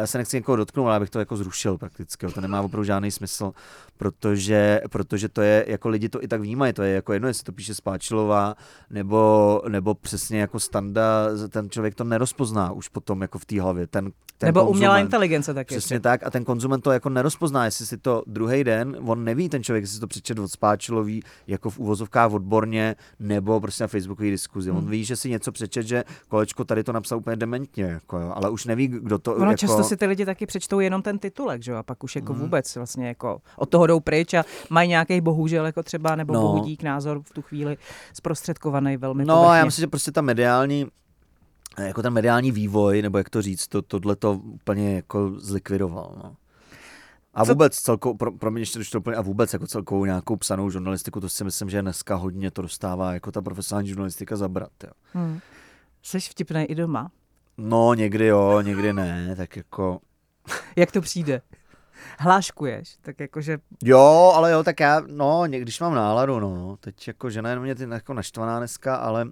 Já se nechci někoho dotknout, ale bych to jako zrušil prakticky. Jo. To nemá opravdu žádný smysl, protože, protože to je, jako lidi to i tak vnímají, to je jako jedno, jestli to píše Spáčilová, nebo, nebo přesně jako standa, ten člověk to nerozpozná už potom jako v té hlavě. Ten, ten Nebo umělá konzument. inteligence taky. Přesně tak a ten konzument to jako nerozpozná, jestli si to druhý den, on neví ten člověk, jestli si to přečet od Spáčilový, jako v úvozovkách odborně, nebo prostě na facebookové diskuzi. On Hmm. ví, že si něco přečet, že kolečko tady to napsal úplně dementně, jako jo, ale už neví, kdo to Ono jako... často si ty lidi taky přečtou jenom ten titulek, že jo, a pak už jako Mhm. vůbec vlastně jako od toho jdou pryč a mají nějaký bohužel jako třeba nebo No. bohudík názor v tu chvíli zprostředkovaný velmi No, povrchně. já myslím, že prostě ta mediální jako ten mediální vývoj, nebo jak to říct, to, tohle to úplně jako zlikvidoval. No. A Co- vůbec celkou, pro, pro mě ještě to úplně, a vůbec jako celkovou nějakou psanou žurnalistiku, to si myslím, že dneska hodně to dostává jako ta profesionální žurnalistika zabrat. Jo. Hmm. Jsi vtipný i doma. No, někdy jo, někdy ne, tak jako... Jak to přijde? Hláškuješ, tak jakože Jo, ale jo, tak já, no, někdy, když mám náladu, no, teď jako žena je na mě ty jako naštvaná dneska, ale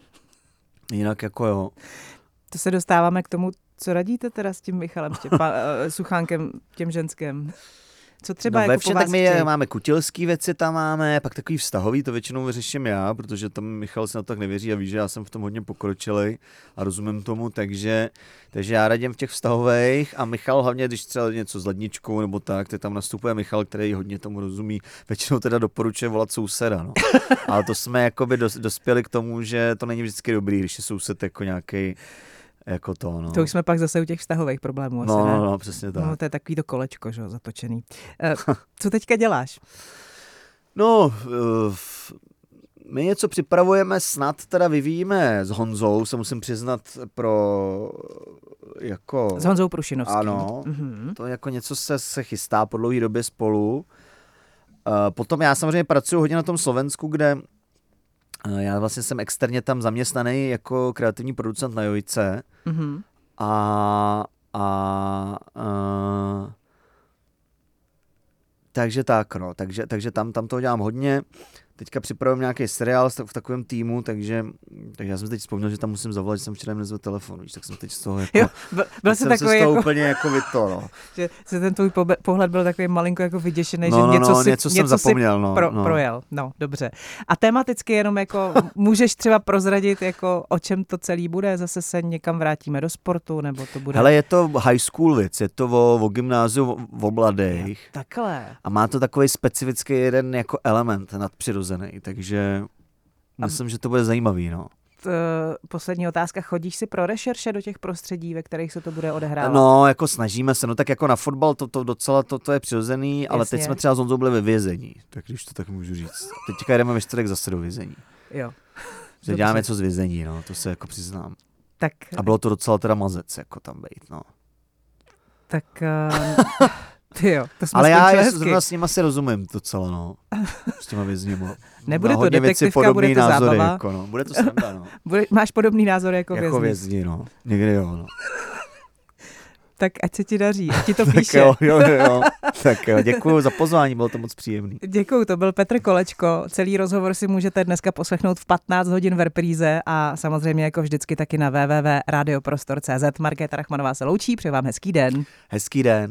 jinak jako jo. To se dostáváme k tomu, co radíte teda s tím Michalem Štěpa, [laughs] eh, Suchánkem, těm ženským. Co třeba no, jako vás tak my chtějí? máme kutilský věci tam máme, pak takový vztahový, to většinou vyřeším já, protože tam Michal si na to tak nevěří a ví, že já jsem v tom hodně pokročilej a rozumím tomu, takže, takže já radím v těch vztahových a Michal hlavně, když třeba něco s ledničkou nebo tak, tak tam nastupuje Michal, který hodně tomu rozumí, většinou teda doporučuje volat souseda, no. [laughs] Ale to jsme jakoby dos, dospěli k tomu, že to není vždycky dobrý, když je soused jako nějaký jako to, no. To už jsme pak zase u těch vztahových problémů. Asi, no, ne? no, no, přesně tak. No, to je takový to kolečko, že jo, zatočený. Eh, co teďka děláš? [laughs] No, eh, my něco připravujeme, snad teda vyvíjíme s Honzou, se musím přiznat pro jako... S Honzou Prušinovským. Ano, Mhm. to jako něco se, se chystá po dlouhé době spolu. Eh, Potom já samozřejmě pracuji hodně na tom Slovensku, kde eh, já vlastně jsem externě tam zaměstnaný jako kreativní producent na Jojce Mhm. a, a, a takže tak, no, takže, takže tam, tam toho dělám hodně. Teďka připravím nějaký seriál v takovém týmu, takže, takže já jsem teď vzpomněl, že tam musím zavolat, že jsem včera nezvedl telefon, víš, tak jsem teď z toho jako, Jo, byl, jsem se takový z toho jako, úplně jako vyto, no. [laughs] že, že ten tvůj pohled byl takový malinko jako vyděšený, No, že no, něco, no, si, něco jsem zapomněl, no, pro, no. projel. No, dobře. A tematicky jenom jako [laughs] můžeš třeba prozradit, jako o čem to celý bude? Zase se někam vrátíme do sportu, nebo to bude... Hele, je to high school věc, je to o, o gymnáziu o, o mladých Takhle. a má to takový specifický jeden jako element nadpřirozený, takže myslím, že to bude zajímavý, no. T, poslední otázka. Chodíš si pro rešerše do těch prostředí, ve kterých se to bude odehrávat? No, jako snažíme se, no tak jako na fotbal to, to docela to, to je přirozený, ale teď Jasně. jsme třeba s Honzou byli ve vězení, tak když to tak můžu říct. Teďka jdeme ve čtvrtek zase do vězení. Jo. Že děláme něco z vězení, no, to se jako přiznám. Tak, A bylo to docela teda mazec, jako tam být, no. tak uh, [laughs] ty [laughs] jo, to jsme Ale já hezky. zrovna s nima si rozumím docela, no. S těma vězněma. Nebude to detektivka, bude to názory, zábava. Jako, no. Bude to sranda, no. [laughs] Bude, máš podobný názor jako, jako vězni. vězni, no. Někdy jo, no. [laughs] Tak ať se ti daří, ať ti to tak píše. jo, jo, jo. tak jo, děkuji za pozvání, bylo to moc příjemný. Děkuju, to byl Petr Kolečko. Celý rozhovor si můžete dneska poslechnout v 15 hodin v repríze a samozřejmě jako vždycky taky na www.radioprostor.cz. Markéta Rachmanová se loučí, přeji vám hezký den. Hezký den.